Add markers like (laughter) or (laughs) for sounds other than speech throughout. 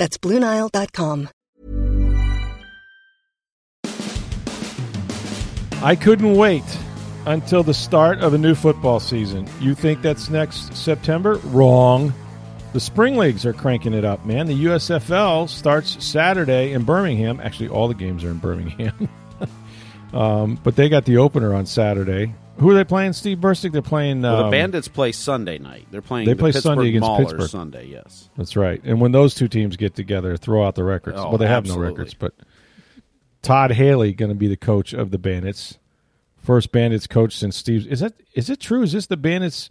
That's BlueNile.com. I couldn't wait until the start of a new football season. You think that's next September? Wrong. The spring leagues are cranking it up, man. The USFL starts Saturday in Birmingham. Actually, all the games are in Birmingham. (laughs) um, but they got the opener on Saturday. Who are they playing, Steve Burstick? They're playing. Well, the um, Bandits play Sunday night. They're playing. They the play Pittsburgh Sunday against Maulers Pittsburgh. Sunday, yes. That's right. And when those two teams get together, throw out the records. Oh, well, they have absolutely. no records, but Todd Haley going to be the coach of the Bandits. First Bandits coach since Steve. Is that is it true? Is this the Bandits?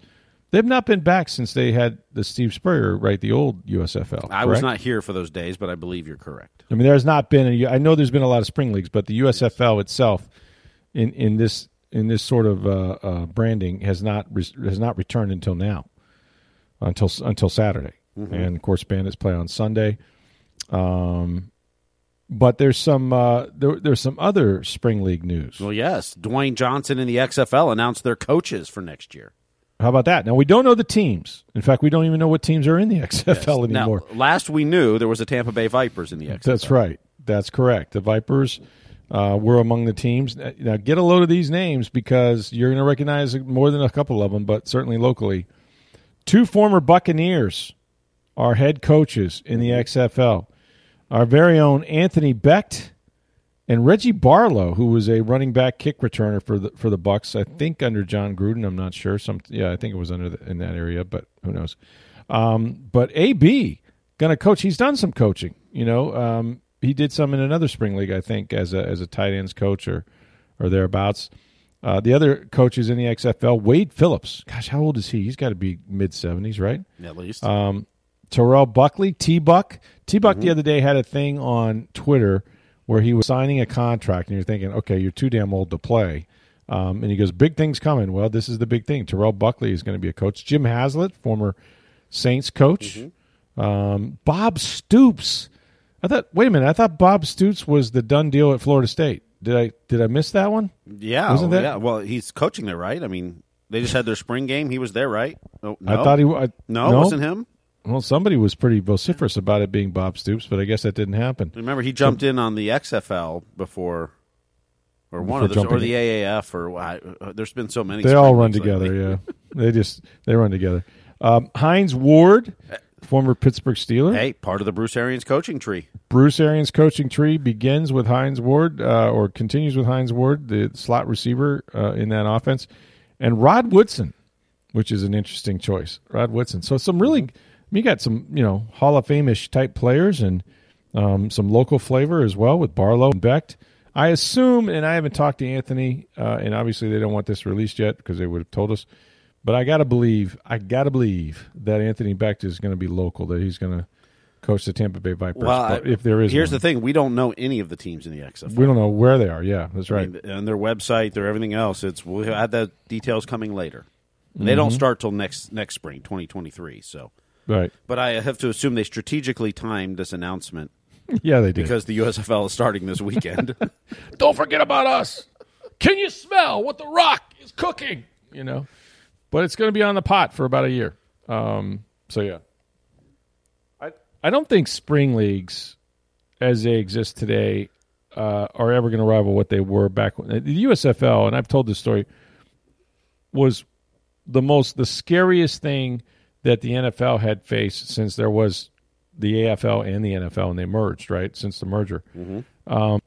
They've not been back since they had the Steve Spurrier, right? The old USFL. I was not here for those days, but I believe you're correct. I mean, there's not been. A, I know there's been a lot of spring leagues, but the USFL itself, in in this in this sort of uh, uh, branding, has not re- has not returned until now, until until Saturday, and of course, Bandits play on Sunday. Um, but there's some uh, there, there's some other spring league news. Well, yes, Dwayne Johnson and the XFL announced their coaches for next year. How about that? Now we don't know the teams. In fact, we don't even know what teams are in the XFL Now, anymore. last we knew, there was a Tampa Bay Vipers in the XFL. That's right. That's correct. The Vipers uh, were among the teams. Now, get a load of these names because you're going to recognize more than a couple of them, but certainly locally. Two former Buccaneers are head coaches in the XFL. Our very own Anthony Becht and Reggie Barlow, who was a running back kick returner for the for the Bucks, I think under Jon Gruden. I'm not sure. Some yeah, I think it was under the, in that area, but who knows? Um, but AB going to coach. He's done some coaching. You know, um, he did some in another spring league, I think, as a as a tight ends coach or or thereabouts. Uh, the other coaches in the XFL, Wade Phillips. Gosh, how old is he? He's got to be mid seventies, right? At least. Um, Terrell Buckley, T Buck. T Buck the other day had a thing on Twitter where he was signing a contract, and you're thinking, okay, you're too damn old to play. Um, and he goes, big things coming. Well, this is the big thing. Terrell Buckley is going to be a coach. Jim Haslett, former Saints coach. Um, Bob Stoops. I thought, wait a minute, I thought Bob Stoops was the done deal at Florida State. Did I did I miss that one? yeah, wasn't that- yeah. Well, he's coaching there, right? I mean, they just had their spring game. He was there, right? Oh, I no? thought he. I, No, it wasn't him. Well, somebody was pretty vociferous about it being Bob Stoops, but I guess that didn't happen. Remember, he jumped in on the XFL before, or one Before of those, or the AAF, or uh, there's been so many. They all run lately. together. Yeah, (laughs) they just they run together. Um, Hines Ward, former Pittsburgh Steeler. Hey, part of the Bruce Arians coaching tree. Bruce Arians' coaching tree begins with Hines Ward, uh, or continues with Hines Ward, the slot receiver uh, in that offense, and Rod Woodson, which is an interesting choice. Rod Woodson. So some really, you got some you know Hall of Fame-ish type players and um, some local flavor as well with Barlow and Becht. I assume, and I haven't talked to Anthony, uh, and obviously they don't want this released yet because they would have told us. But I gotta believe, I gotta believe that Anthony Becht is going to be local. That he's going to coach the Tampa Bay Vipers. Well, but I- if there is, here's one. the thing: we don't know any of the teams in the XFL. We don't know where they are. Yeah, that's I right. mean, and their website, their everything else. It's we'll have the details coming later. They Mm-hmm. don't start till next next spring, 2023. So, right. but I have to assume they strategically timed this announcement (laughs) Yeah, they did. because the USFL is starting this weekend. (laughs) (laughs) don't forget about us. Can you smell what the Rock is cooking? You know, but it's going to be on the pot for about a year. Um, so yeah, I I don't think spring leagues, as they exist today, uh, are ever going to rival what they were back when the USFL. And I've told this story was the most the scariest thing that the NFL had faced since there was the AFL and the NFL and they merged right since the merger. Um,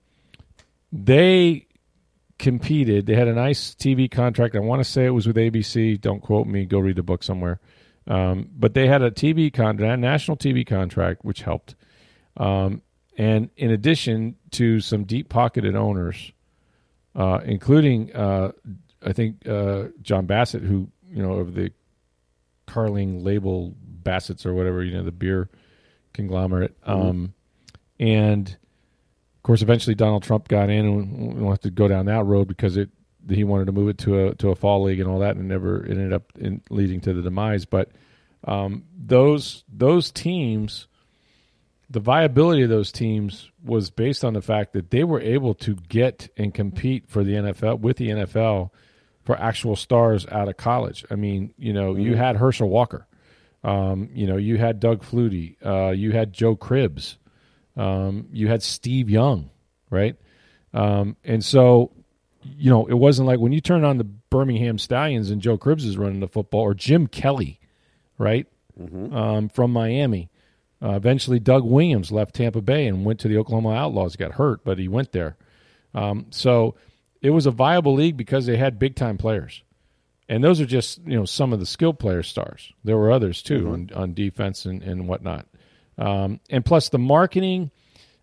they competed. They had a nice TV contract. I want to say it was with ABC. Don't quote me. Go read the book somewhere. Um, but they had a TV contract, national TV contract, which helped. Um, and in addition to some deep pocketed owners, uh, including uh, I think uh, John Bassett, who you know of the Carling label Bassett's or whatever, you know the beer conglomerate, um, and of course, eventually Donald Trump got in, and we don't to go down that road because it he wanted to move it to a to a fall league and all that, and never it ended up in, leading to the demise. But um, those those teams, the viability of those teams was based on the fact that they were able to get and compete for the NFL with the NFL for actual stars out of college. I mean, you know, mm-hmm. you had Herschel Walker, um, you know, you had Doug Flutie, uh, you had Joe Cribbs, um, you had Steve Young, right? Um, and so you know, it wasn't like when you turn on the Birmingham Stallions and Joe Cribbs is running the football, or Jim Kelly, right, mm-hmm. um, from Miami. Uh, eventually, Doug Williams left Tampa Bay and went to the Oklahoma Outlaws. Got hurt, but he went there. Um, so it was a viable league because they had big time players, and those are just you know some of the skill player stars. There were others too mm-hmm. on on defense and and whatnot. Um, and plus, the marketing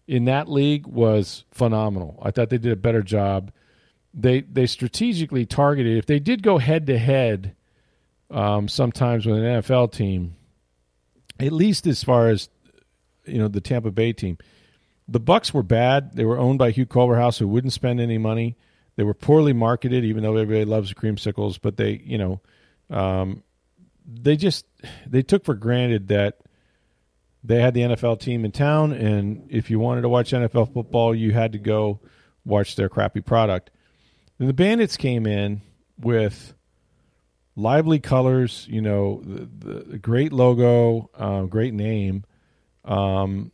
in that league was phenomenal. I thought they did a better job they they strategically targeted. If they did go head to head, sometimes with an NFL team, at least as far as you know the Tampa Bay team, the Bucks were bad. They were owned by Hugh Culverhouse, who wouldn't spend any money. They were poorly marketed, even though everybody loves creamsicles. But they, you know, um, they just they took for granted that they had the NFL team in town, and if you wanted to watch NFL football, you had to go watch their crappy product. Then the Bandits came in with lively colors, you know, the, the great logo, uh, great name, um,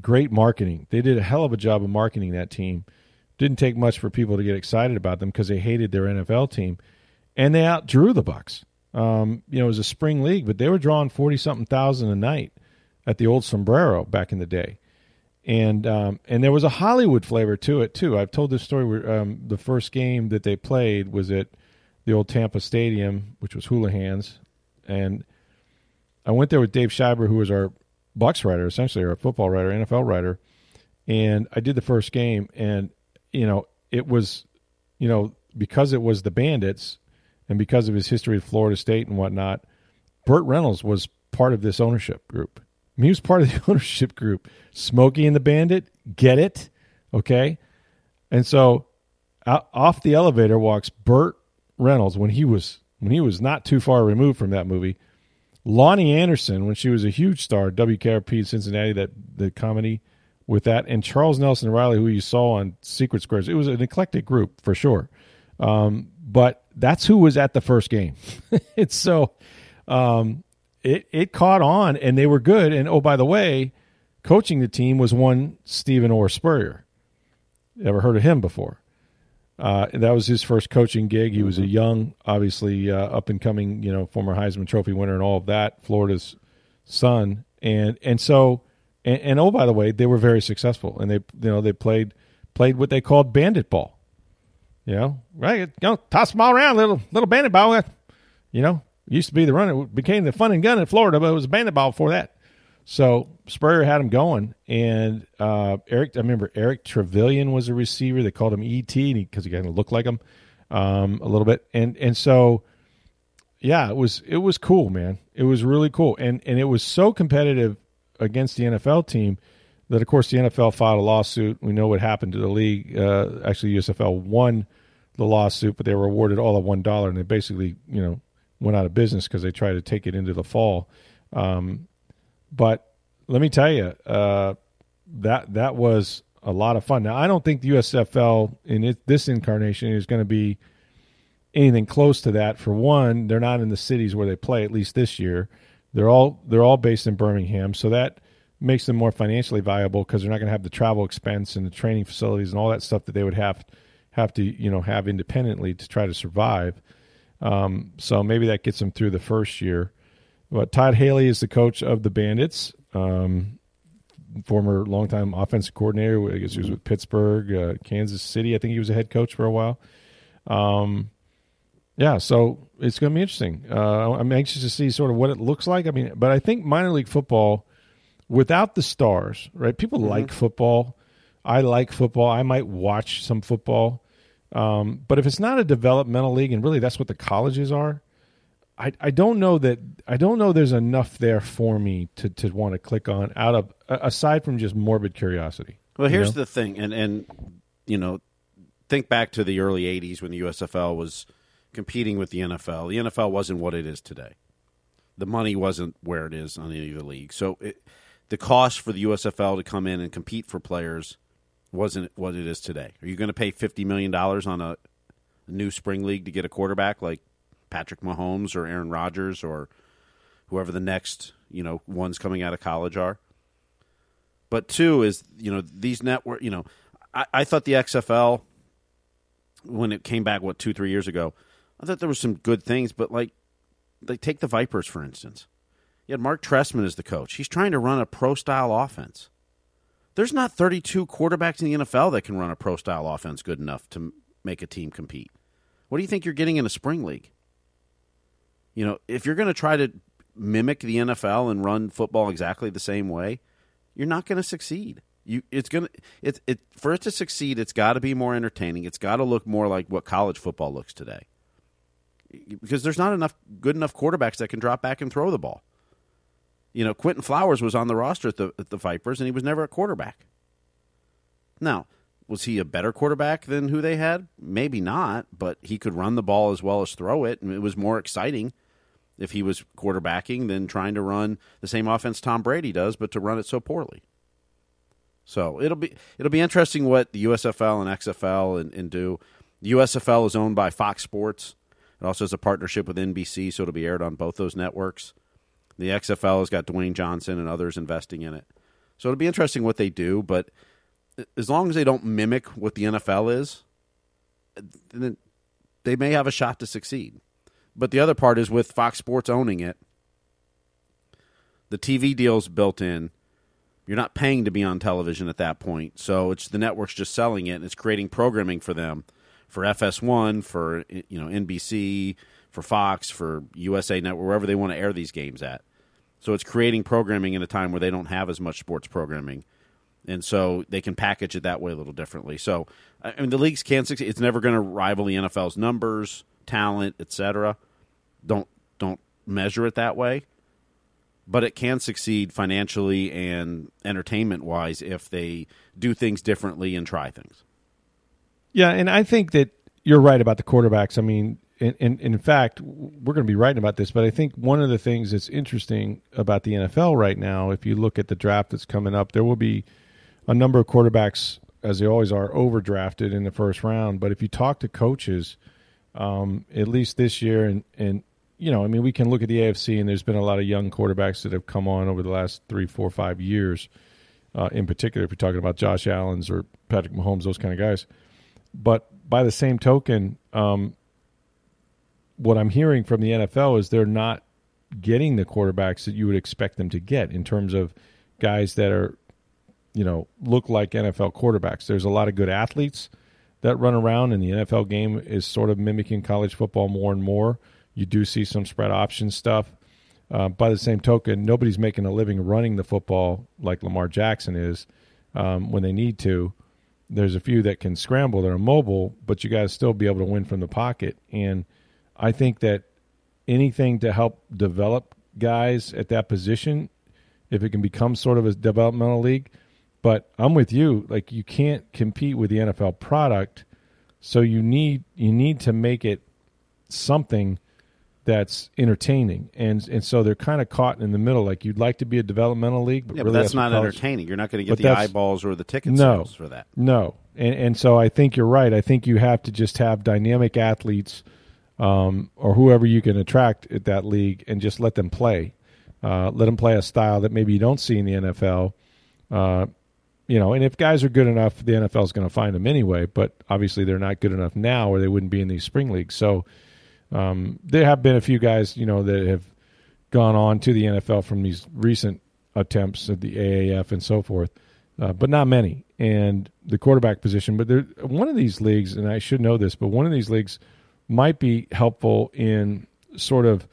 great marketing. They did a hell of a job of marketing that team. Didn't take much for people to get excited about them because they hated their NFL team, and they outdrew the Bucks. Um, you know, it was a spring league, but they were drawing forty something thousand a night at the old Sombrero back in the day and um, and there was a Hollywood flavor to it too. I've told this story. Where, um, the first game that they played was at the old Tampa Stadium, which was Houlihan's, and I went there with Dave Schreiber, who was our Bucks writer, essentially our football writer, NFL writer, and I did the first game, and you know it was, you know, because it was the Bandits, and because of his history at Florida State and whatnot, Burt Reynolds was part of this ownership group he was part of the (laughs) ownership group. Smokey and the Bandit, get it? Okay. And so out, off the elevator walks Burt Reynolds when he was when he was not too far removed from that movie. Loni Anderson when she was a huge star, WKRP Cincinnati, that the comedy with that, and Charles Nelson Reilly, who you saw on Secret Squares. It was an eclectic group for sure. Um, but that's who was at the first game. (laughs) it's so um, it it caught on and they were good. And oh, by the way, coaching the team was one Stephen Orr Spurrier. Ever heard of him before? Uh, that was his first coaching gig. He was a young, obviously uh, up and coming, you know, former Heisman Trophy winner and all of that. Florida's son, and and so and, and oh by the way, they were very successful, and they you know they played played what they called bandit ball. You know, right? You know, toss them all around, little little bandit ball. You know, used to be the run. It became the fun and gun in Florida, but it was bandit ball before that. So Spurrier had him going, and uh, Eric. I remember Eric Truvillion was a receiver. They called him ET because he, he kind of looked like him um, a little bit, and and so yeah, it was it was cool, man. It was really cool, and and it was so competitive against the NFL team that of course the NFL filed a lawsuit. We know what happened to the league. Uh, actually, USFL won the lawsuit, but they were awarded all of one dollar, and they basically you know went out of business because they tried to take it into the fall. Um, but let me tell you, uh, that that was a lot of fun. Now, I don't think the USFL in it, this incarnation is going to be anything close to that. For one, they're not in the cities where they play. At least this year, they're all they're all based in Birmingham, so that makes them more financially viable because they're not going to have the travel expense and the training facilities and all that stuff that they would have have to you know have independently to try to survive. Um, so maybe that gets them through the first year. But Todd Haley is the coach of the Bandits, um, former longtime offensive coordinator. I guess he was with Pittsburgh, uh, Kansas City. I think he was a head coach for a while. Um, yeah, so it's going to be interesting. Uh, I'm anxious to see sort of what it looks like. I mean, but I think minor league football, without the stars, right? People mm-hmm. like football. I like football. I might watch some football. Um, but if it's not a developmental league, and really that's what the colleges are, I, I don't know that I don't know there's enough there for me to, to want to click on out of aside from just morbid curiosity. Well, here's know? the thing, and and you know, think back to the early '80s when the USFL was competing with the NFL. The NFL wasn't what it is today. The money wasn't where it is on any of the leagues. So it, the cost for the USFL to come in and compete for players wasn't what it is today. Are you going to pay fifty million dollars on a new spring league to get a quarterback like Patrick Mahomes or Aaron Rodgers or whoever the next you know ones coming out of college are? But two is you know these network. You know, I, I thought the XFL when it came back what two three years ago I thought there were some good things, but like, like take the Vipers for instance. You had Mark Trestman as the coach. He's trying to run a pro style offense. There's not 32 quarterbacks in the NFL that can run a pro style offense good enough to make a team compete. What do you think you're getting in a spring league? You know, if you're going to try to mimic the NFL and run football exactly the same way, you're not going to succeed. You, it's gonna it, it for it to succeed. It's got to be more entertaining. It's got to look more like what college football looks today because there's not enough good enough quarterbacks that can drop back and throw the ball. You know, Quinton Flowers was on the roster at the, at the Vipers, and he was never a quarterback. Now, was he a better quarterback than who they had? Maybe not, but he could run the ball as well as throw it, and it was more exciting if he was quarterbacking than trying to run the same offense Tom Brady does, but to run it so poorly. So it'll be it'll be interesting what the USFL and XFL and, and do. The USFL is owned by Fox Sports. It also has a partnership with NBC, so it'll be aired on both those networks. The XFL has got Dwayne Johnson and others investing in it. So it'll be interesting what they do, but as long as they don't mimic what the NFL is, then they may have a shot to succeed. But the other part is with Fox Sports owning it, the TV deal's built in. You're not paying to be on television at that point. So it's the network's just selling it and it's creating programming for them for FS1, for you know NBC, for Fox, for USA Network, wherever they want to air these games at. So it's creating programming in a time where they don't have as much sports programming, and so they can package it that way a little differently. So I mean, the leagues can succeed. It's never going to rival the NFL's numbers, talent, etc. Don't don't measure it that way, but it can succeed financially and entertainment wise if they do things differently and try things. Yeah, and I think that you're right about the quarterbacks. I mean, in, in, in fact, we're going to be writing about this, but I think one of the things that's interesting about the NFL right now, if you look at the draft that's coming up, there will be a number of quarterbacks, as they always are, overdrafted in the first round. But if you talk to coaches, um, at least this year, and, and you know, I mean, we can look at the AFC, and there's been a lot of young quarterbacks that have come on over the last three, four, five years. Uh, in particular, if you're talking about Josh Allen's or Patrick Mahomes, those kind of guys. But by the same token, um, what I'm hearing from the NFL is they're not getting the quarterbacks that you would expect them to get in terms of guys that are, you know, look like NFL quarterbacks. There's a lot of good athletes that run around, and the NFL game is sort of mimicking college football more and more. You do see some spread option stuff. Uh, by the same token, nobody's making a living running the football like Lamar Jackson is um, when they need to there's a few that can scramble that are mobile, but you got to still be able to win from the pocket. And I think that anything to help develop guys at that position, if it can become sort of a developmental league. But I'm with you. Like you can't compete with the NFL product, so you need you need to make it something that's entertaining, and and so they're kind of caught in the middle. Like you'd like to be a developmental league, but, yeah, really but that's, that's not college. entertaining. You're not going to get but the eyeballs or the ticket no, sales for that. No, and and so I think you're right. I think you have to just have dynamic athletes, um, or whoever you can attract at that league, and just let them play. Uh, let them play a style that maybe you don't see in the NFL. Uh, you know, and if guys are good enough, the NFL is going to find them anyway. But obviously, they're not good enough now, or they wouldn't be in these spring leagues. So um, there have been a few guys, you know, that have gone on to the NFL from these recent attempts at the AAF and so forth, uh, but not many. And the quarterback position, but there, one of these leagues, and I should know this, but one of these leagues might be helpful in sort of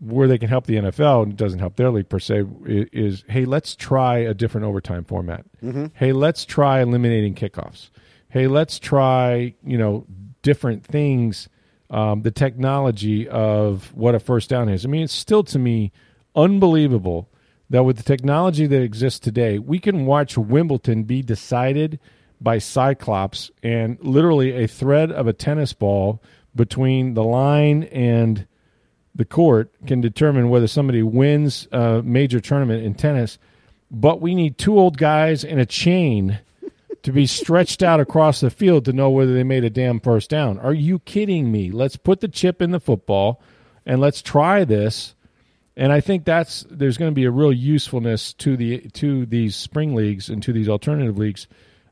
where they can help the NFL and doesn't help their league per se is hey, let's try a different overtime format. Mm-hmm. Hey, let's try eliminating kickoffs. Hey, let's try, you know, different things um, the technology of what a first down is. I mean, it's still to me unbelievable that with the technology that exists today, we can watch Wimbledon be decided by Cyclops and literally a thread of a tennis ball between the line and the court can determine whether somebody wins a major tournament in tennis. But we need two old guys and a chain to be stretched out across the field to know whether they made a damn first down. Are you kidding me? Let's put the chip in the football and let's try this. And I think that's there's going to be a real usefulness to the to these spring leagues and to these alternative leagues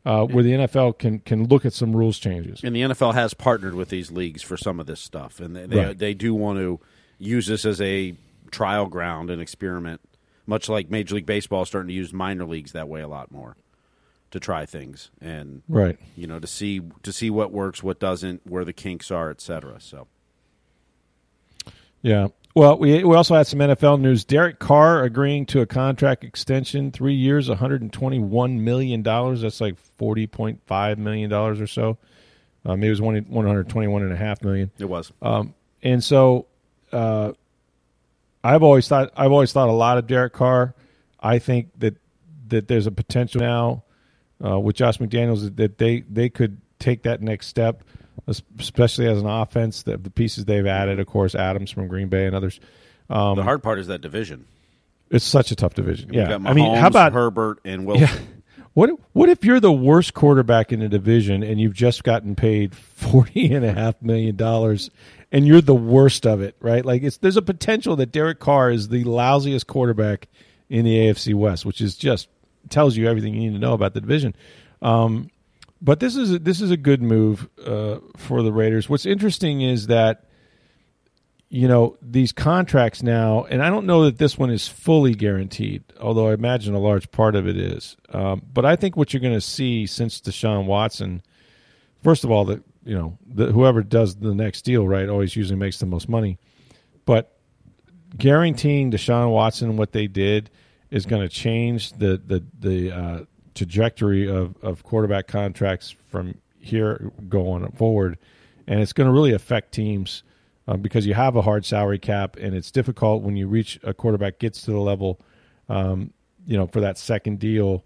uh, where the NFL can can look at some rules changes. And the NFL has partnered with these leagues for some of this stuff, and they they, Right. they do want to use this as a trial ground and experiment, much like Major League Baseball is starting to use minor leagues that way a lot more to try things and Right. you know to see to see what works, what doesn't, where the kinks are, et cetera. So Yeah. Well, we we also had some NFL news. Derek Carr agreeing to a contract extension, three years, one hundred and twenty one million dollars. That's like forty point five million dollars or so. Um, it was one one hundred twenty one and a half million. it was. Um, and so, uh, I've always thought I've always thought a lot of Derek Carr. I think that that there's a potential now uh, with Josh McDaniels that they they could take that next step, especially as an offense. The, the pieces they've added, of course, Adams from Green Bay and others. Um, the hard part is that division. It's such a tough division. Yeah, Mahomes, I mean, how about Herbert and Wilson? yeah. (laughs) What what if you're the worst quarterback in the division and you've just gotten paid forty and a half million dollars and you're the worst of it, right? Like it's there's a potential that Derek Carr is the lousiest quarterback in the AFC West, which is just tells you everything you need to know about the division. Um, but this is a, this is a good move uh, for the Raiders. What's interesting is that you know these contracts now, and I don't know that this one is fully guaranteed, although I imagine a large part of it is. Um, but I think what you're going to see since Deshaun Watson, first of all, that you know the, whoever does the next deal, right, always usually makes the most money. But guaranteeing Deshaun Watson what they did is going to change the the the uh, trajectory of of quarterback contracts from here going forward, and it's going to really affect teams uh, because you have a hard salary cap, and it's difficult when you reach a quarterback gets to the level, um, you know, for that second deal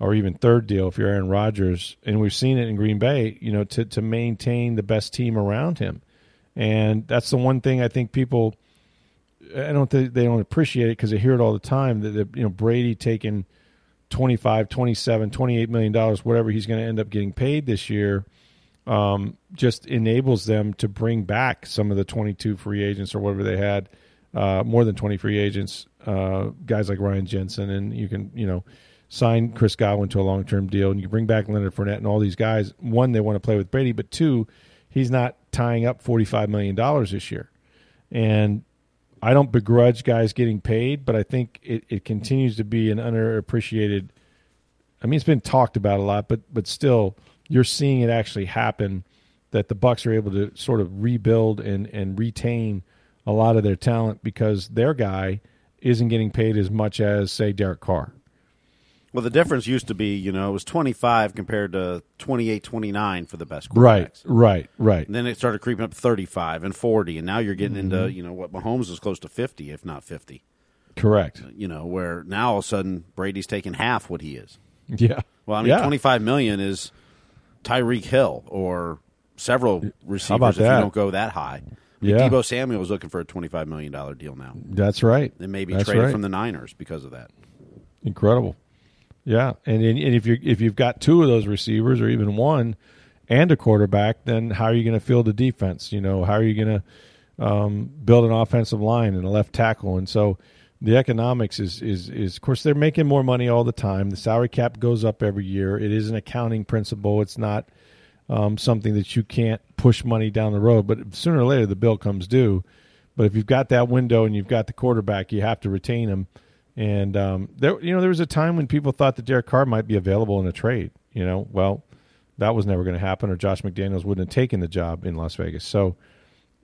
or even third deal if you're Aaron Rodgers, and we've seen it in Green Bay, you know, to to maintain the best team around him, and that's the one thing I think people. I don't think they don't appreciate it because they hear it all the time that you know Brady taking 25, 27, 28 million dollars, whatever he's going to end up getting paid this year, um, just enables them to bring back some of the 22 free agents or whatever they had, uh, more than 20 free agents, uh, guys like Ryan Jensen, and you can you know sign Chris Godwin to a long term deal, and you bring back Leonard Fournette and all these guys. One, they want to play with Brady, but two, he's not tying up 45 million dollars this year, and I don't begrudge guys getting paid, but I think it, it continues to be an underappreciated. I mean, it's been talked about a lot, but but still, you're seeing it actually happen. That the Bucks are able to sort of rebuild and and retain a lot of their talent because their guy isn't getting paid as much as say Derek Carr. Well, the difference used to be, you know, it was 25 compared to 28, 29 for the best quarterbacks. Right, right, right. And then it started creeping up 35 and 40, and now you're getting Mm-hmm. into, you know, what Mahomes is close to 50, if not 50. Correct. You know, where now all of a sudden Brady's taking half what he is. Yeah. Well, I mean, yeah. 25 million is Tyreek Hill or several receivers about if that? you don't go that high. Yeah. Debo Samuel is looking for a $25 million deal now. That's right. And maybe That's traded right. from the Niners because of that. Incredible. Yeah, and and if you if you've got two of those receivers or even one and a quarterback, then how are you going to field the defense? You know, how are you going to um, build an offensive line and a left tackle? And so the economics is is is of course they're making more money all the time. The salary cap goes up every year. It is an accounting principle. It's not um, something that you can't push money down the road. But sooner or later, the bill comes due. But if you've got that window and you've got the quarterback, you have to retain him. And um, there, you know, there was a time when people thought that Derek Carr might be available in a trade. You know, well, that was never going to happen, or Josh McDaniels wouldn't have taken the job in Las Vegas. So,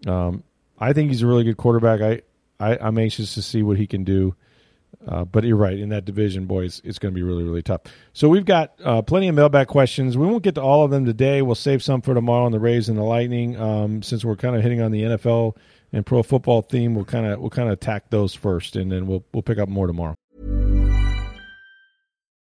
um, I think he's a really good quarterback. I, I I'm anxious to see what he can do Uh, but you're right. In that division, boys, it's going to be really, really tough. So we've got uh, plenty of mailbag questions. We won't get to all of them today. We'll save some for tomorrow on the Rays and the Lightning. Um, since we're kind of hitting on the NFL and pro football theme, we'll kind of we'll kind of attack those first, and then we'll we'll pick up more tomorrow.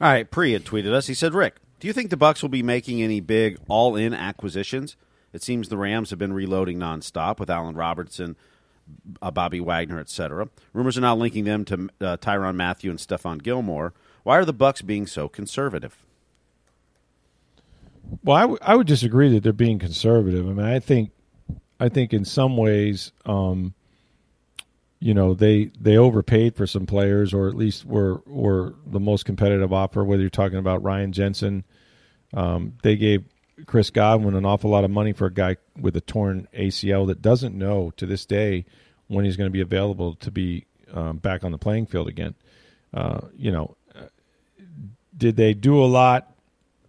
All right, Pri had tweeted us. He said, "Rick, do you think the Bucks will be making any big all-in acquisitions? It seems the Rams have been reloading nonstop with Allen Robinson, uh, Bobby Wagner, etc. Rumors are now linking them to uh, Tyrann Mathieu and Stephon Gilmore. Why are the Bucks being so conservative?" Well, I, w- I would disagree that they're being conservative. I mean, I think, I think in some ways, um, you know, they they overpaid for some players, or at least were were the most competitive offer. Whether you're talking about Ryan Jensen, um, they gave Chris Godwin an awful lot of money for a guy with a torn ACL that doesn't know to this day when he's going to be available to be um, back on the playing field again. Uh, you know, did they do a lot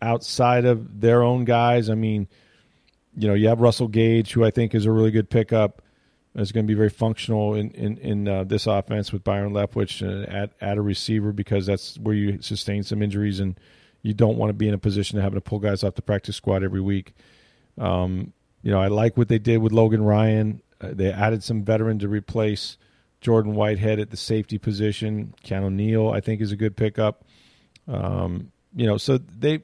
outside of their own guys. I mean, you know, you have Russell Gage, who I think is a really good pickup. Is going to be very functional in in, in uh, this offense with Byron Leftwich uh, at at a receiver because that's where you sustain some injuries and you don't want to be in a position of having to pull guys off the practice squad every week. Um, you know, I like what they did with Logan Ryan. Uh, they added some veteran to replace Jordan Whitehead at the safety position. Keanu Neal, I think, is a good pickup. Um, you know, so they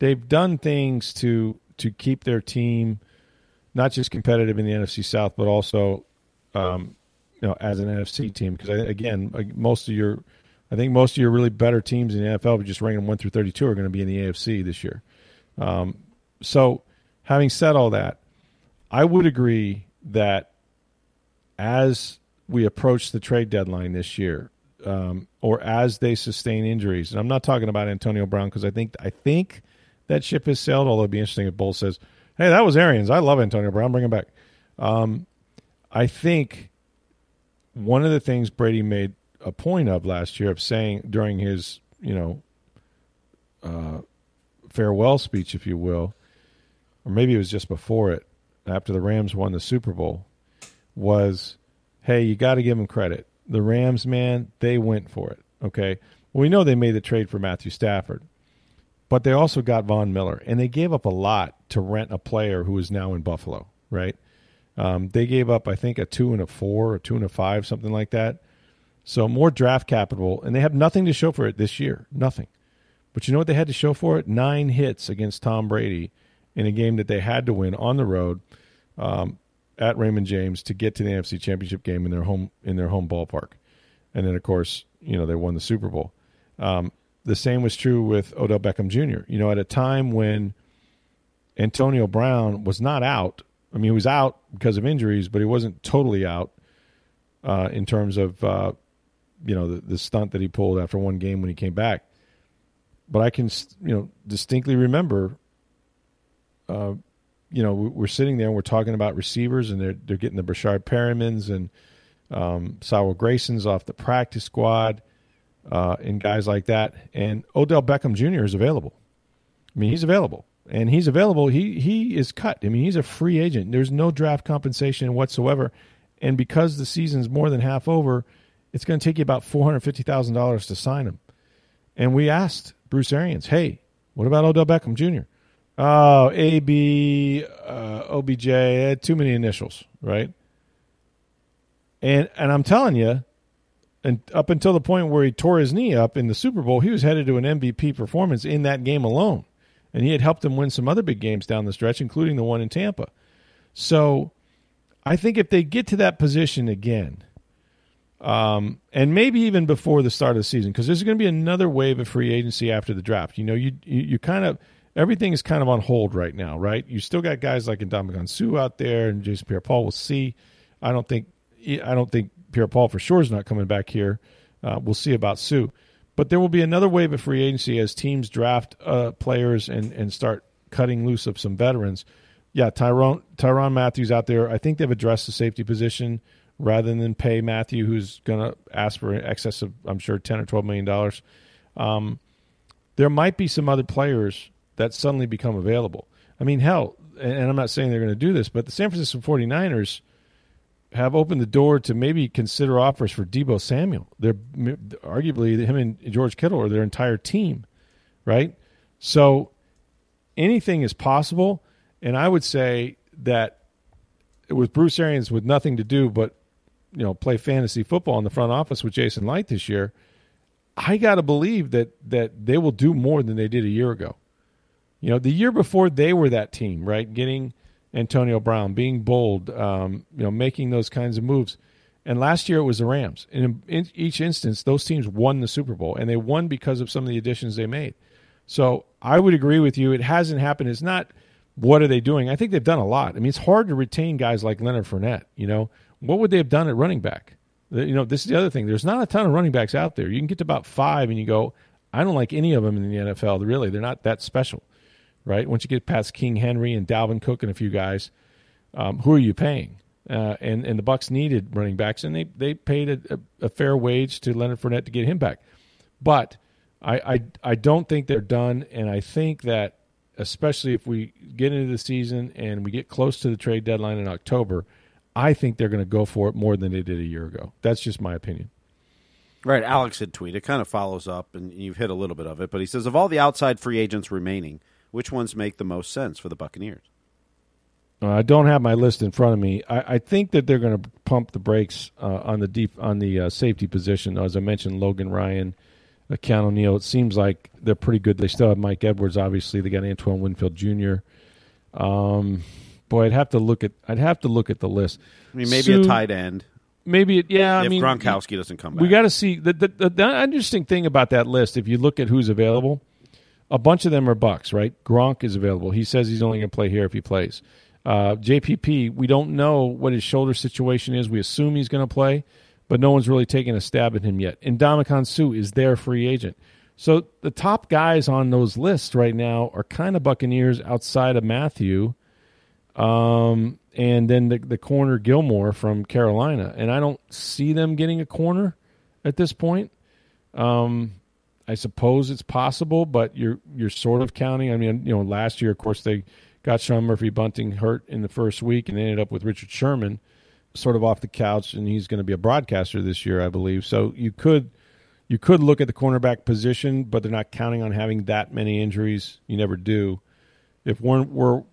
they've done things to to keep their team not just competitive in the NFC South, but also um, you know as an NFC team. Because again, most of your I think most of your really better teams in the NFL, just rank them one through thirty-two, are going to be in the AFC this year. Um, so, having said all that, I would agree that as we approach the trade deadline this year, um, or as they sustain injuries, and I'm not talking about Antonio Brown because I think I think that ship has sailed. Although it'd be interesting if Bowles says, "Hey, that was Arians. I love Antonio Brown. Bring him back." Um, I think one of the things Brady made a point of last year of saying during his, you know, uh, farewell speech, if you will, or maybe it was just before it, after the Rams won the Super Bowl, was, "Hey, you got to give them credit. The Rams, man, they went for it." Okay, we know they made the trade for Matthew Stafford but they also got Von Miller, and they gave up a lot to rent a player who is now in Buffalo, right? Um, they gave up, I think, a two and a four, or two and a five, something like that. So more draft capital, and they have nothing to show for it this year, nothing. But you know what they had to show for it? Nine hits against Tom Brady in a game that they had to win on the road um, at Raymond James to get to the NFC Championship game in their home in their home ballpark, and then of course you know they won the Super Bowl. Um, the same was true with Odell Beckham Jr. You know, at a time when Antonio Brown was not out. I mean, he was out because of injuries, but he wasn't totally out uh, in terms of uh, you know the, the stunt that he pulled after one game when he came back. But I can you know distinctly remember. Uh, you know, we're sitting there and we're talking about receivers, and they're they're getting the Breshad Perrimans and um, Grayson's off the practice squad uh, and guys like that. And Odell Beckham Jr. is available. I mean, he's available, and he's available. He he is cut. I mean, he's a free agent. There's no draft compensation whatsoever, and because the season's more than half over, it's going to take you about four hundred fifty thousand dollars to sign him. And we asked Bruce Arians, "Hey, what about Odell Beckham Jr.?" Oh, A B uh, OBJ, too many initials, right? And and I'm telling you, and up until the point where he tore his knee up in the Super Bowl, he was headed to an MVP performance in that game alone. And he had helped them win some other big games down the stretch, including the one in Tampa. So I think if they get to that position again, um, and maybe even before the start of the season, because there's going to be another wave of free agency after the draft. You know, you, you, you kind of everything is kind of on hold right now, right? You still got guys like Ndamukong Suh out there and Jason Pierre-Paul. We'll see. I don't think I don't think Pierre Paul for sure is not coming back here. Uh, we'll see about Suh. But there will be another wave of free agency as teams draft uh, players and, and start cutting loose of some veterans. Yeah, Tyrone Tyrann Mathieu's out there. I think they've addressed the safety position rather than pay Mathieu, who's going to ask for an excess of, I'm sure, ten or twelve million dollars. Um, there might be some other players that suddenly become available. I mean, hell, and I'm not saying they're going to do this, but the San Francisco 49ers have opened the door to maybe consider offers for Deebo Samuel. They're arguably him and George Kittle or their entire team, right? So anything is possible, and I would say that with Bruce Arians with nothing to do but you know play fantasy football in the front office with Jason Licht this year, I got to believe that that they will do more than they did a year ago. You know, the year before they were that team, right? Getting Antonio Brown, being bold, um, you know, making those kinds of moves. And last year it was the Rams. And in, each instance, those teams won the Super Bowl, and they won because of some of the additions they made. So I would agree with you. It hasn't happened. It's not what are they doing. I think they've done a lot. I mean, it's hard to retain guys like Leonard Fournette. You know, what would they have done at running back? You know, this is the other thing. There's not a ton of running backs out there. You can get to about five, and you go, I don't like any of them in the NFL. Really, they're not that special right? Once you get past King Henry and Dalvin Cook and a few guys, um, who are you paying? Uh, and and the Bucks needed running backs, and they they paid a, a, fair wage to Leonard Fournette to get him back. But I, I I don't think they're done, and I think that especially if we get into the season and we get close to the trade deadline in October, I think they're going to go for it more than they did a year ago. That's just my opinion. Right, Alex had tweeted. It kind of follows up, and you've hit a little bit of it, but he says of all the outside free agents remaining which ones make the most sense for the Buccaneers? Uh, I don't have my list in front of me. I, I think that they're going to pump the brakes uh, on the deep on the uh, safety position. As I mentioned, Logan Ryan, uh, Keanu O'Neal. It seems like they're pretty good. They still have Mike Edwards. Obviously, they got Antoine Winfield Jr. Um, boy, I'd have to look at. I'd have to look at the list. I mean, maybe Soon, a tight end. Maybe, it, yeah. If I mean, Gronkowski doesn't come back, we got to see the, the the the interesting thing about that list. If you look at who's available a bunch of them are Bucks, right? Gronk is available. He says he's only going to play here if he plays. Uh, JPP, we don't know what his shoulder situation is. We assume he's going to play, but no one's really taken a stab at him yet. And Ndamukong Suh is their free agent. So the top guys on those lists right now are kind of Buccaneers outside of Mathieu, um, and then the, the corner Gilmore from Carolina. And I don't see them getting a corner at this point. Um, I suppose it's possible, but you're you're sort of counting. I mean, you know, last year, of course, they got Sean Murphy Bunting hurt in the first week, and they ended up with Richard Sherman, sort of off the couch, and he's going to be a broadcaster this year, I believe. So you could you could look at the cornerback position, but they're not counting on having that many injuries. You never do. If one were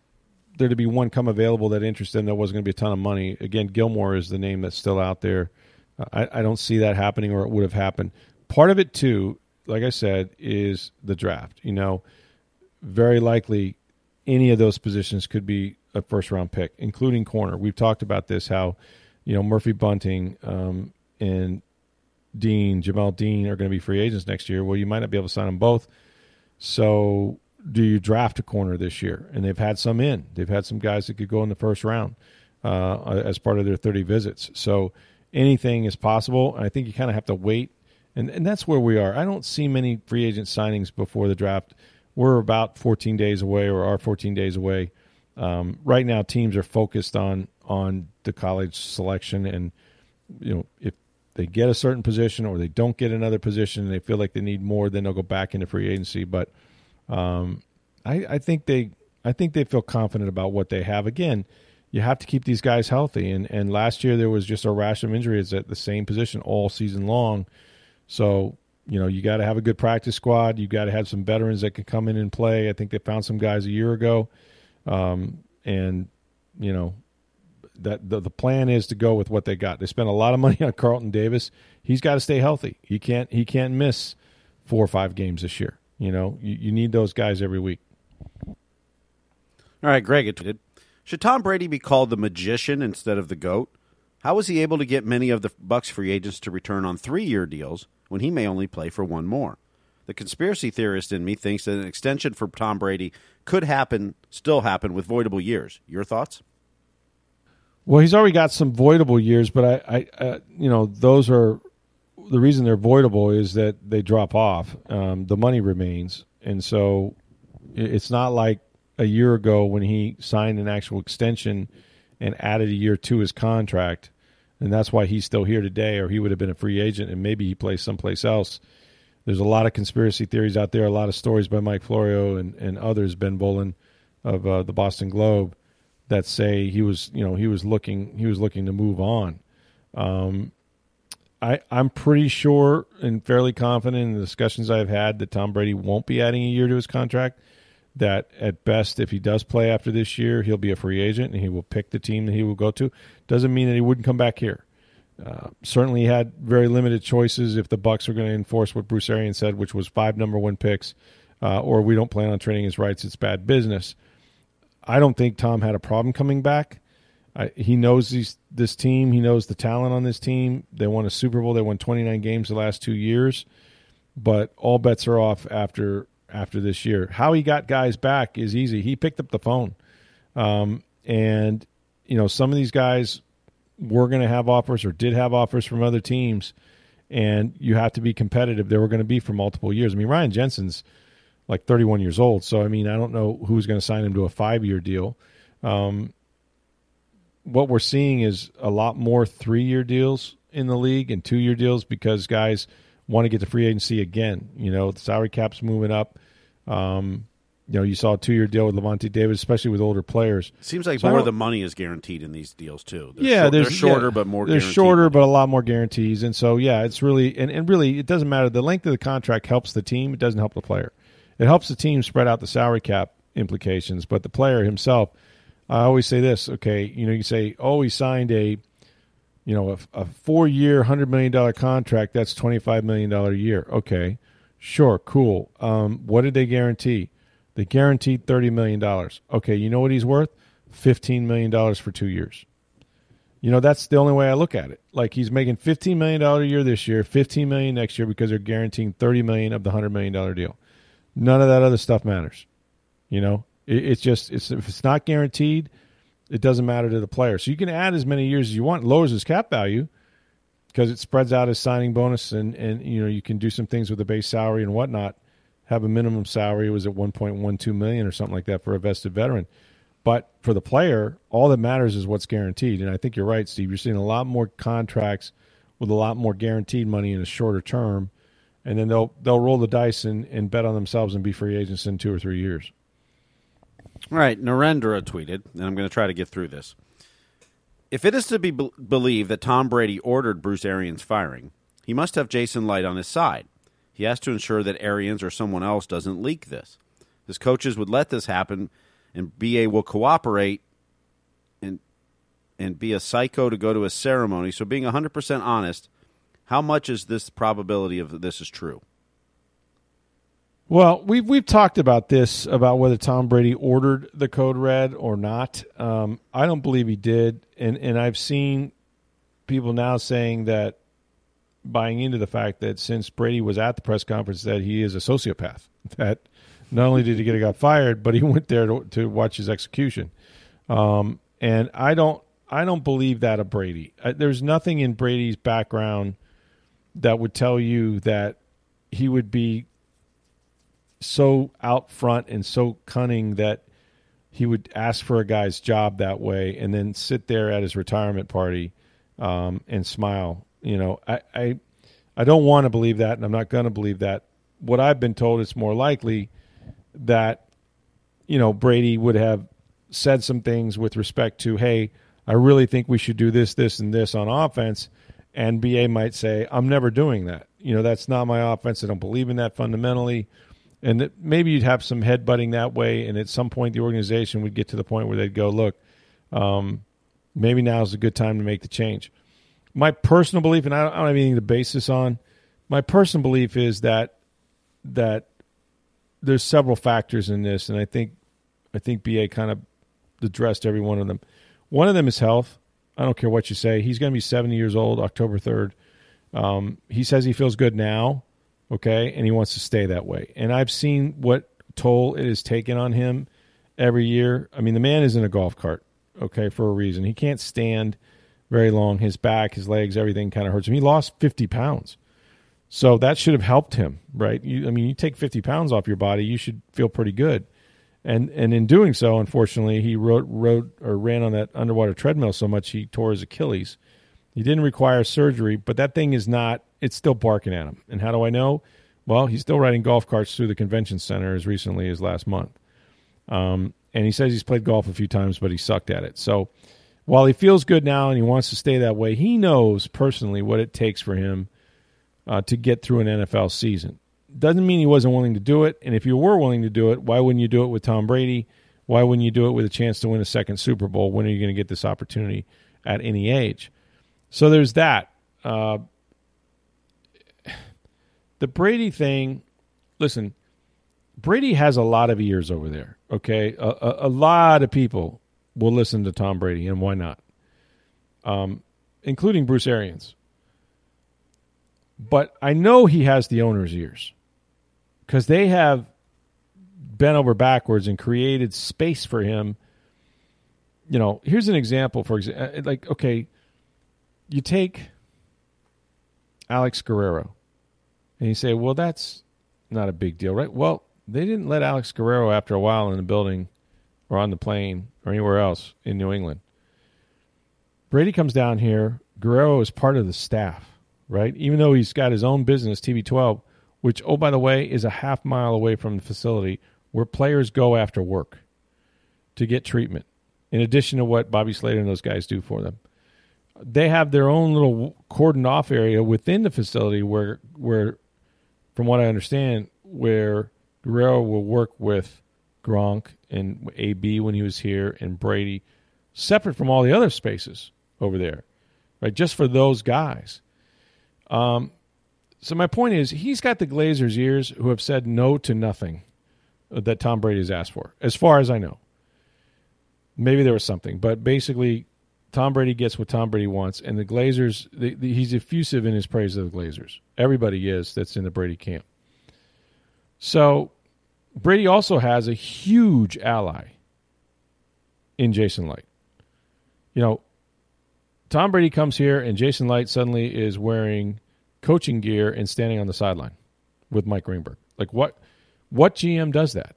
there to be one come available that interested them, there wasn't going to be a ton of money. Again, Gilmore is the name that's still out there. I, I don't see that happening, or it would have happened. Part of it too like I said, is the draft. You know, very likely any of those positions could be a first round pick, including corner. We've talked about this how, you know, Murphy Bunting um, and Dean, Jamel Dean are going to be free agents next year. Well, you might not be able to sign them both. So, do you draft a corner this year? And they've had some in. They've had some guys that could go in the first round uh, as part of their 30 visits. So, anything is possible. And I think you kind of have to wait and and that's where we are. I don't see many free agent signings before the draft. We're about 14 days away, or are 14 days away. Um, right now, teams are focused on on the college selection, and you know if they get a certain position or they don't get another position, and they feel like they need more, then they'll go back into free agency. But um, I, I think they I think they feel confident about what they have. Again, you have to keep these guys healthy, and and last year there was just a rash of injuries at the same position all season long so, you know, you got to have a good practice squad. You got to have some veterans that can come in and play. I think they found some guys a year ago. Um, and, you know, that the, the plan is to go with what they got. They spent a lot of money on Carlton Davis. He's got to stay healthy. He can't he can't miss four or five games this year. You know, you, you need those guys every week. All right, Greg tweeted, should Tom Brady be called the magician instead of the GOAT? How was he able to get many of the Bucks free agents to return on three-year deals when he may only play for one more? The conspiracy theorist in me thinks that an extension for Tom Brady could happen, still happen with voidable years. Your thoughts? Well, he's already got some voidable years, but I, I uh, you know, those are the reason they're voidable is that they drop off. Um, the money remains, and so it's not like a year ago when he signed an actual extension and added a year to his contract, and that's why he's still here today, or he would have been a free agent and maybe he plays someplace else. There's a lot of conspiracy theories out there, a lot of stories by Mike Florio and, and others, Ben Volin of uh, the Boston Globe that say he was, you know, he was looking, he was looking to move on. Um, I, I'm pretty sure and fairly confident in the discussions I've had that Tom Brady won't be adding a year to his contract. That at best, if he does play after this year, he'll be a free agent and he will pick the team that he will go to. Doesn't mean that he wouldn't come back here. Uh, certainly had very limited choices if the Bucs are going to enforce what Bruce Arians said, which was five number one picks, uh, or we don't plan on trading his rights. It's bad business. I don't think Tom had a problem coming back. I, he knows these, this team. He knows the talent on this team. They won a Super Bowl. They won 29 games the last two years, but all bets are off after after this year. How he got guys back is easy. He picked up the phone, um, and you know some of these guys were going to have offers or did have offers from other teams, and you have to be competitive. They were going to be for multiple years. I mean, Ryan Jensen's like 31 years old. So, I mean, I don't know who's going to sign him to a five year deal. Um, what we're seeing is a lot more three year deals in the league and two year deals because guys want to get to free agency again. You know, the salary cap's moving up. Um, you know, you saw a two year deal with Lavonte David, especially with older players. Seems like so more of the money is guaranteed in these deals too. They're yeah, they're shorter, yeah, but more. They're shorter, but a lot more guarantees, and so yeah, it's really and, and really it doesn't matter. The length of the contract helps the team; it doesn't help the player. It helps the team spread out the salary cap implications, but the player himself. I always say this. Okay, you know, you say, oh, he signed a, you know, a, a four-year, hundred million dollar contract. That's twenty-five million dollar a year. Okay, sure, cool. Um, what did they guarantee? They guaranteed thirty million dollars. Okay, you know what he's worth? Fifteen million dollars for two years. You know, that's the only way I look at it. Like he's making fifteen million dollars a year this year, fifteen million next year because they're guaranteeing thirty million of the hundred million dollar deal. None of that other stuff matters. You know, it, it's just it's if it's not guaranteed, it doesn't matter to the player. So you can add as many years as you want, lowers his cap value because it spreads out his signing bonus and and you know you can do some things with the base salary and whatnot. Have a minimum salary was at 1.12 million or something like that for a vested veteran. But for the player, all that matters is what's guaranteed. And I think you're right, Steve. You're seeing a lot more contracts with a lot more guaranteed money in a shorter term and then they'll they'll roll the dice and, and bet on themselves and be free agents in two or three years. All right, Narendra tweeted, and I'm going to try to get through this. If it is to be be- believed that Tom Brady ordered Bruce Arians' firing, he must have Jason Licht on his side. He has to ensure that Arians or someone else doesn't leak this. His coaches would let this happen, and BA will cooperate and and be a psycho to go to a ceremony. So, being 100% honest, how much is this probability of this is true? Well, we've we've talked about this about whether Tom Brady ordered the code red or not. Um, I don't believe he did, and and I've seen people now saying that buying into the fact that since Brady was at the press conference that he is a sociopath. (laughs) That not only did he get guy fired, but he (laughs) went there to, to watch his execution. Um, and I don't I don't believe that of Brady. I, there's nothing in Brady's background that would tell you that he would be so out front and so cunning that he would ask for a guy's job that way and then sit there at his retirement party um, and smile. You know, I, I, I don't want to believe that, and I'm not going to believe that. What I've been told, it's more likely that you know Brady would have said some things with respect to, hey, I really think we should do this, this, and this on offense, and BA might say, I'm never doing that. You know, that's not my offense. I don't believe in that fundamentally. And that maybe you'd have some headbutting that way. And at some point, the organization would get to the point where they'd go, look, um, maybe now is a good time to make the change. My personal belief, and I don't, I don't have anything to base this on, my personal belief is that that there's several factors in this, and I think I think BA kind of addressed every one of them. One of them is health. I don't care what you say. He's going to be 70 years old October 3rd. Um, he says he feels good now, okay, and he wants to stay that way. And I've seen what toll it has taken on him every year. I mean, the man is in a golf cart. okay, for a reason. He can't stand very long. His back, his legs, everything kind of hurts him. He lost 50 pounds. So that should have helped him, right? You, I mean, you take 50 pounds off your body, you should feel pretty good. And and in doing so, unfortunately, he rode, rode or ran on that underwater treadmill so much he tore his Achilles. He didn't require surgery, but that thing is not, it's still barking at him. And how do I know? Well, he's still riding golf carts through the convention center as recently as last month. Um, and he says he's played golf a few times, but he sucked at it. So while he feels good now and he wants to stay that way, he knows personally what it takes for him uh, to get through an NFL season. Doesn't mean he wasn't willing to do it. And if you were willing to do it, why wouldn't you do it with Tom Brady? Why wouldn't you do it with a chance to win a second Super Bowl? When are you going to get this opportunity at any age? So there's that. Uh, the Brady thing, listen, Brady has a lot of ears over there. Okay, a, a, a, lot of people will listen to Tom Brady, and why not? Um, including Bruce Arians. But I know he has the owner's ears because they have bent over backwards and created space for him. You know, here's an example. For example, uh, like okay, you take Alex Guerrero, and you say, well, that's not a big deal, right? Well, they didn't let Alex Guerrero after a while in the building or on the plane or anywhere else in New England. Brady comes down here. Guerrero is part of the staff, right? Even though he's got his own business, TB12, which, oh, by the way, is a half mile away from the facility where players go after work to get treatment, in addition to what Bobby Slater and those guys do for them. They have their own little cordoned off area within the facility where, where, from what I understand, where Guerrero will work with Gronk and AB when he was here and Brady, separate from all the other spaces over there, right? Just for those guys. Um, so my point is, he's got the Glazers' ears who have said no to nothing that Tom Brady has asked for, as far as I know. Maybe there was something, but basically, Tom Brady gets what Tom Brady wants, and the Glazers, the, the, he's effusive in his praise of the Glazers. Everybody is that's in the Brady camp. So Brady also has a huge ally in Jason Licht. You know, Tom Brady comes here and Jason Licht suddenly is wearing coaching gear and standing on the sideline with Mike Greenberg. Like what what GM does that?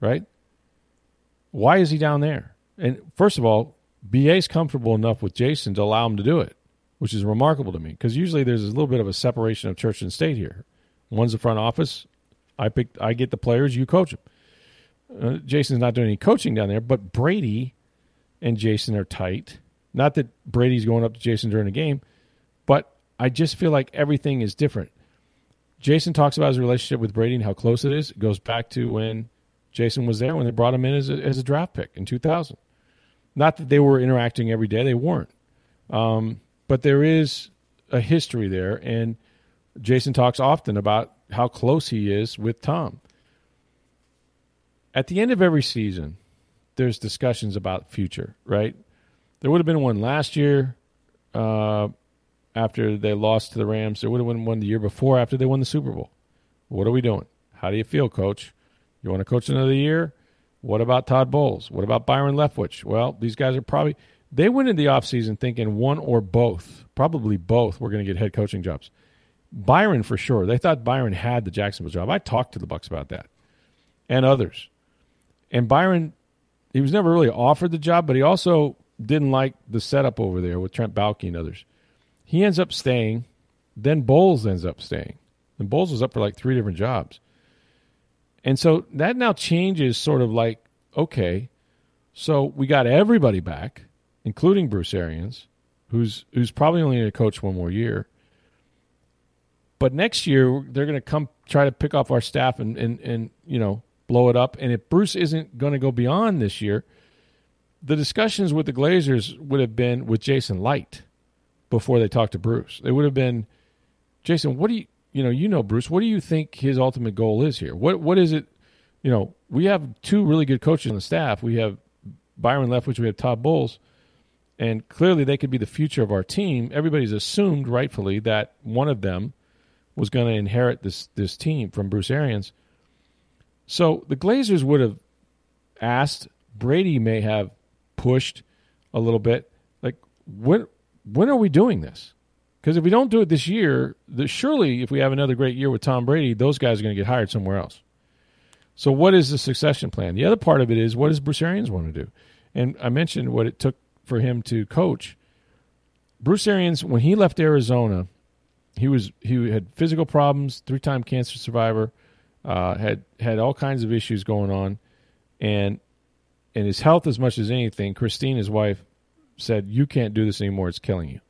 Right? Why is he down there? And first of all, BA's comfortable enough with Jason to allow him to do it, which is remarkable to me because usually there's a little bit of a separation of church and state here. One's the front office, I pick. I get the players. You coach them. Uh, Jason's not doing any coaching down there, but Brady and Jason are tight. Not that Brady's going up to Jason during the game, but I just feel like everything is different. Jason talks about his relationship with Brady and how close it is. It goes back to when Jason was there when they brought him in as a, as a draft pick in 2000. Not that they were interacting every day; they weren't. Um, but there is a history there, and Jason talks often about how close he is with Tom. At the end of every season, there's discussions about future, right? There would have been one last year uh, after they lost to the Rams. There would have been one the year before after they won the Super Bowl. What are we doing? How do you feel, coach? You want to coach another year? What about Todd Bowles? What about Byron Leftwich? Well, these guys are probably they went into the offseason thinking one or both, probably both, were going to get head coaching jobs. Byron for sure. They thought Byron had the Jacksonville job. I talked to the Bucs about that, and others. And Byron, he was never really offered the job, but he also didn't like the setup over there with Trent Baalke and others. He ends up staying. Then Bowles ends up staying. And Bowles was up for like three different jobs. And so that now changes sort of like, okay, so we got everybody back, including Bruce Arians, who's who's probably only going to coach one more year. But next year they're going to come try to pick off our staff and, and, and you know blow it up. And if Bruce isn't going to go beyond this year, the discussions with the Glazers would have been with Jason Licht before they talked to Bruce. They would have been, Jason, what do you you know you know Bruce, what do you think his ultimate goal is here? What what is it? You know, we have two really good coaches on the staff. We have Byron Leftwich, we have Todd Bowles, and clearly they could be the future of our team. Everybody's assumed rightfully that one of them was going to inherit this this team from Bruce Arians. So the Glazers would have asked, Brady may have pushed, a little bit. Like when when are we doing this? Because if we don't do it this year, the, surely if we have another great year with Tom Brady, those guys are going to get hired somewhere else. So what is the succession plan? The other part of it is what does Bruce Arians want to do? And I mentioned what it took for him to coach. Bruce Arians, when he left Arizona, he was he had physical problems, three time cancer survivor, uh, had had all kinds of issues going on, and and his health as much as anything. Christine, his wife, said, "You can't do this anymore. It's killing you."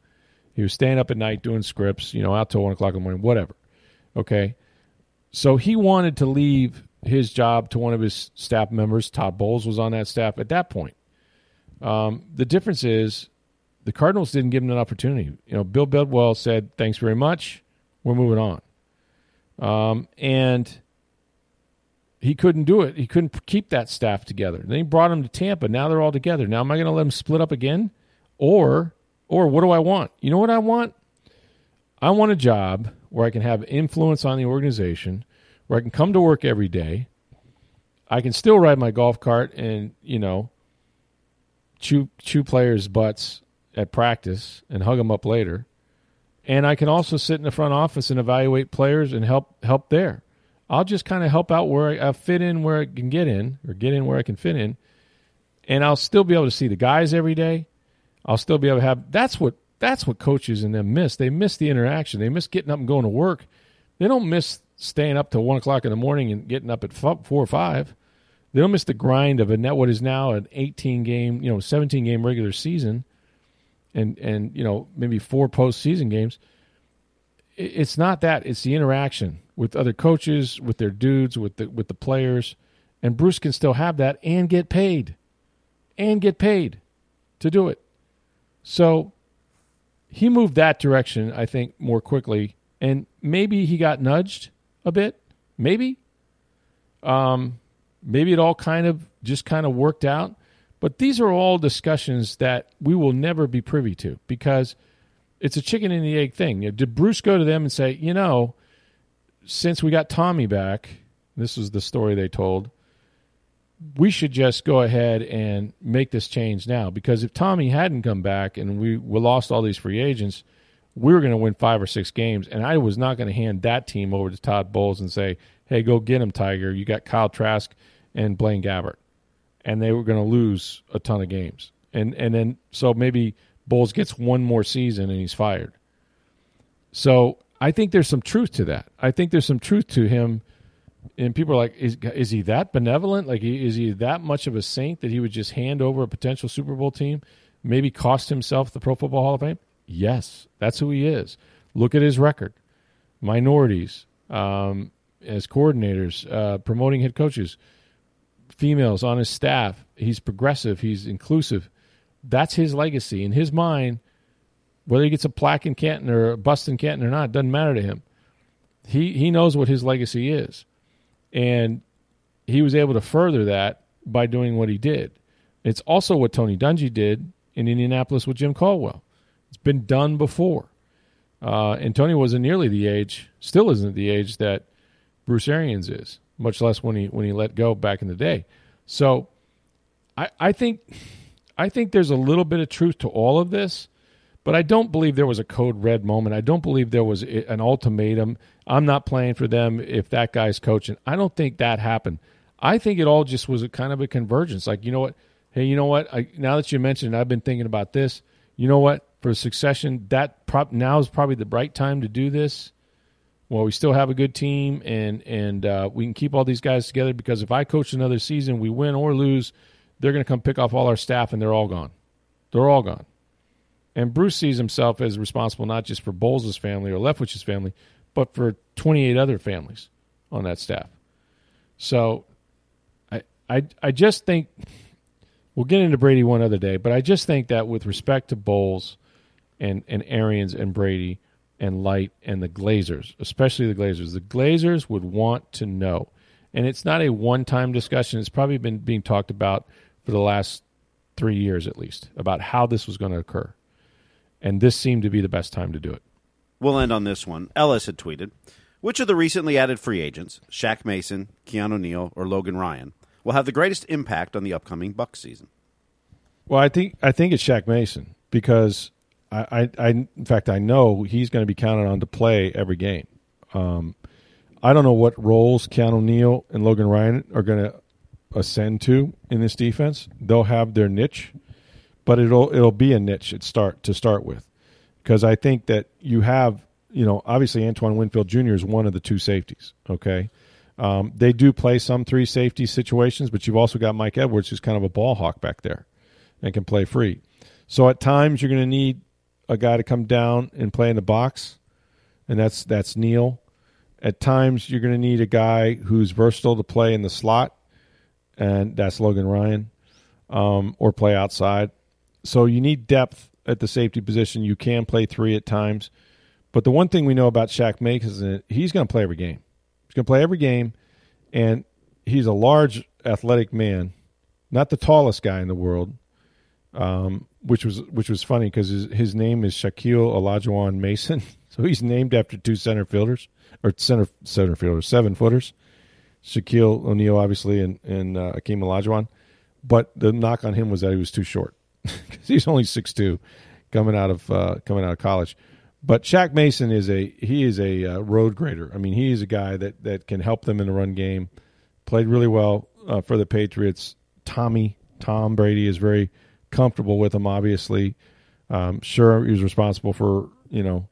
He was staying up at night doing scripts, you know, out till one o'clock in the morning, whatever. Okay, so he wanted to leave his job to one of his staff members. Todd Bowles was on that staff at that point. Um, the difference is the Cardinals didn't give him an opportunity. You know, Bill Bidwill said, "Thanks very much. We're moving on," um, and he couldn't do it. He couldn't keep that staff together. Then he brought them to Tampa. Now they're all together. Now am I going to let them split up again, or or what do I want? You know what I want? I want a job where I can have influence on the organization, where I can come to work every day. I can still ride my golf cart and you know chew chew players' butts at practice and hug them up later. And I can also sit in the front office and evaluate players and help help there. I'll just kind of help out where I, I fit in where I can get in or get in where I can fit in. And I'll still be able to see the guys every day. I'll still be able to have that's what that's what coaches and them miss. They miss the interaction. They miss getting up and going to work. They don't miss staying up till one o'clock in the morning and getting up at four or five. They don't miss the grind of a net what is now an 18 game, you know, 17 game regular season, and and you know maybe four postseason games. It's not that. It's the interaction with other coaches, with their dudes, with the with the players, and Bruce can still have that and get paid, and get paid to do it. So he moved that direction, I think, more quickly, and maybe he got nudged a bit, maybe. Um, maybe it all kind of just kind of worked out. But these are all discussions that we will never be privy to because it's a chicken and the egg thing. Did Bruce go to them and say, you know, since we got Tommy back, this was the story they told, we should just go ahead and make this change now because if Tommy hadn't come back and we, we lost all these free agents, we were going to win five or six games, and I was not going to hand that team over to Todd Bowles and say, "Hey, go get him, Tiger. You got Kyle Trask and Blaine Gabbert," and they were going to lose a ton of games, and and then so maybe Bowles gets one more season and he's fired. So I think there's some truth to that. I think there's some truth to him. And people are like, is, is he that benevolent? Like, is he that much of a saint that he would just hand over a potential Super Bowl team, maybe cost himself the Pro Football Hall of Fame? Yes, that's who he is. Look at his record. Minorities um, as coordinators, uh, promoting head coaches, females on his staff. He's progressive. He's inclusive. That's his legacy. In his mind – whether he gets a plaque in Canton or a bust in Canton or not, doesn't matter to him. He he knows what his legacy is, and he was able to further that by doing what he did. It's also what Tony Dungy did in Indianapolis with Jim Caldwell. It's been done before, uh, and Tony wasn't nearly the age, still isn't the age that Bruce Arians is, much less when he when he let go back in the day. So, I I think I think there's a little bit of truth to all of this but I don't believe there was a code red moment. I don't believe there was an ultimatum. I'm not playing for them if that guy's coaching. I don't think that happened. I think it all just was a kind of a convergence. Like, you know what? Hey, you know what? I, now that you mentioned it, I've been thinking about this. You know what? For succession, that prop, now is probably the right time to do this. Well, we still have a good team, and and uh, we can keep all these guys together. Because if I coach another season, we win or lose, they're going to come pick off all our staff, and they're all gone. They're all gone. And Bruce sees himself as responsible not just for Bowles' family or Leftwich's family, but for 28 other families on that staff. So I, I, I just think we'll get into Brady one other day, but I just think that with respect to Bowles and, and Arians and Brady and Licht and the Glazers, especially the Glazers, the Glazers would want to know. And it's not a one time discussion, it's probably been being talked about for the last three years at least about how this was going to occur and this seemed to be the best time to do it. We'll end on this one. Ellis had tweeted, "Which of the recently added free agents, Shaq Mason, Keanu Neal, or Logan Ryan, will have the greatest impact on the upcoming Buck season?" Well, I think I think it's Shaq Mason because I, I, I in fact I know he's going to be counted on to play every game. Um, I don't know what roles Keanu Neal and Logan Ryan are going to ascend to in this defense. They'll have their niche, but it'll it'll be a niche at start to start with, because I think that you have you know obviously Antoine Winfield Jr. is one of the two safeties. Okay, um, they do play some three safety situations, but you've also got Mike Edwards, who's kind of a ball hawk back there, and can play free. So at times you're going to need a guy to come down and play in the box, and that's that's Neal. At times you're going to need a guy who's versatile to play in the slot, and that's Logan Ryan, um, or play outside. So you need depth at the safety position. You can play three at times, but the one thing we know about Shaq Mason is that he's going to play every game. He's going to play every game, and he's a large, athletic man, not the tallest guy in the world, um, which was which was funny because his, his name is Shaquille Olajuwon Mason, (laughs) so he's named after two center fielders or center center fielders, seven footers. Shaquille O'Neal, obviously, and and uh, Akeem Olajuwon. But the knock on him was that he was too short because (laughs) he's only six two, coming out of uh, coming out of college. But Shaq Mason is a he is a uh, road grader. I mean, he is a guy that that can help them in the run game. Played really well uh, for the Patriots. Tommy Tom Brady is very comfortable with him. Obviously, um, sure he was responsible for you know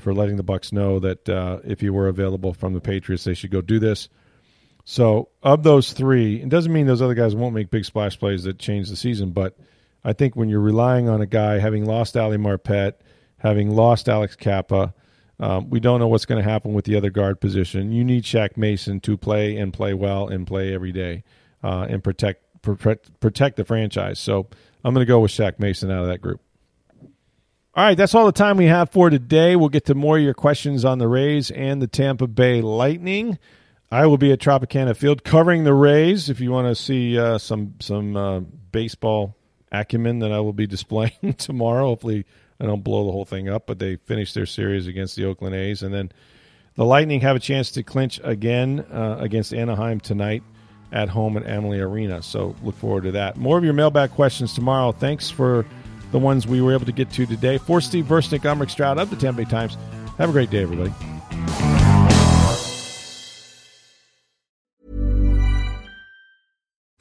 for letting the Bucs know that uh, if he were available from the Patriots, they should go do this. So, of those three, it doesn't mean those other guys won't make big splash plays that change the season, but I think when you're relying on a guy having lost Ali Marpet, having lost Alex Cappa, um, we don't know what's going to happen with the other guard position. You need Shaq Mason to play and play well and play every day uh, and protect, protect protect the franchise. So I'm going to go with Shaq Mason out of that group. All right, that's all the time we have for today. We'll get to more of your questions on the Rays and the Tampa Bay Lightning. I will be at Tropicana Field covering the Rays. If you want to see uh, some some uh, baseball acumen that I will be (laughs) displaying tomorrow, hopefully I don't blow the whole thing up. But they finished their series against the Oakland A's, and then the Lightning have a chance to clinch again uh, against Anaheim tonight at home at Amalie Arena. So look forward to that. More of your mailbag questions tomorrow. Thanks for the ones we were able to get to today. For Steve Versnick, I'm Rick Stroud of the Tampa Bay Times. Have a great day, everybody.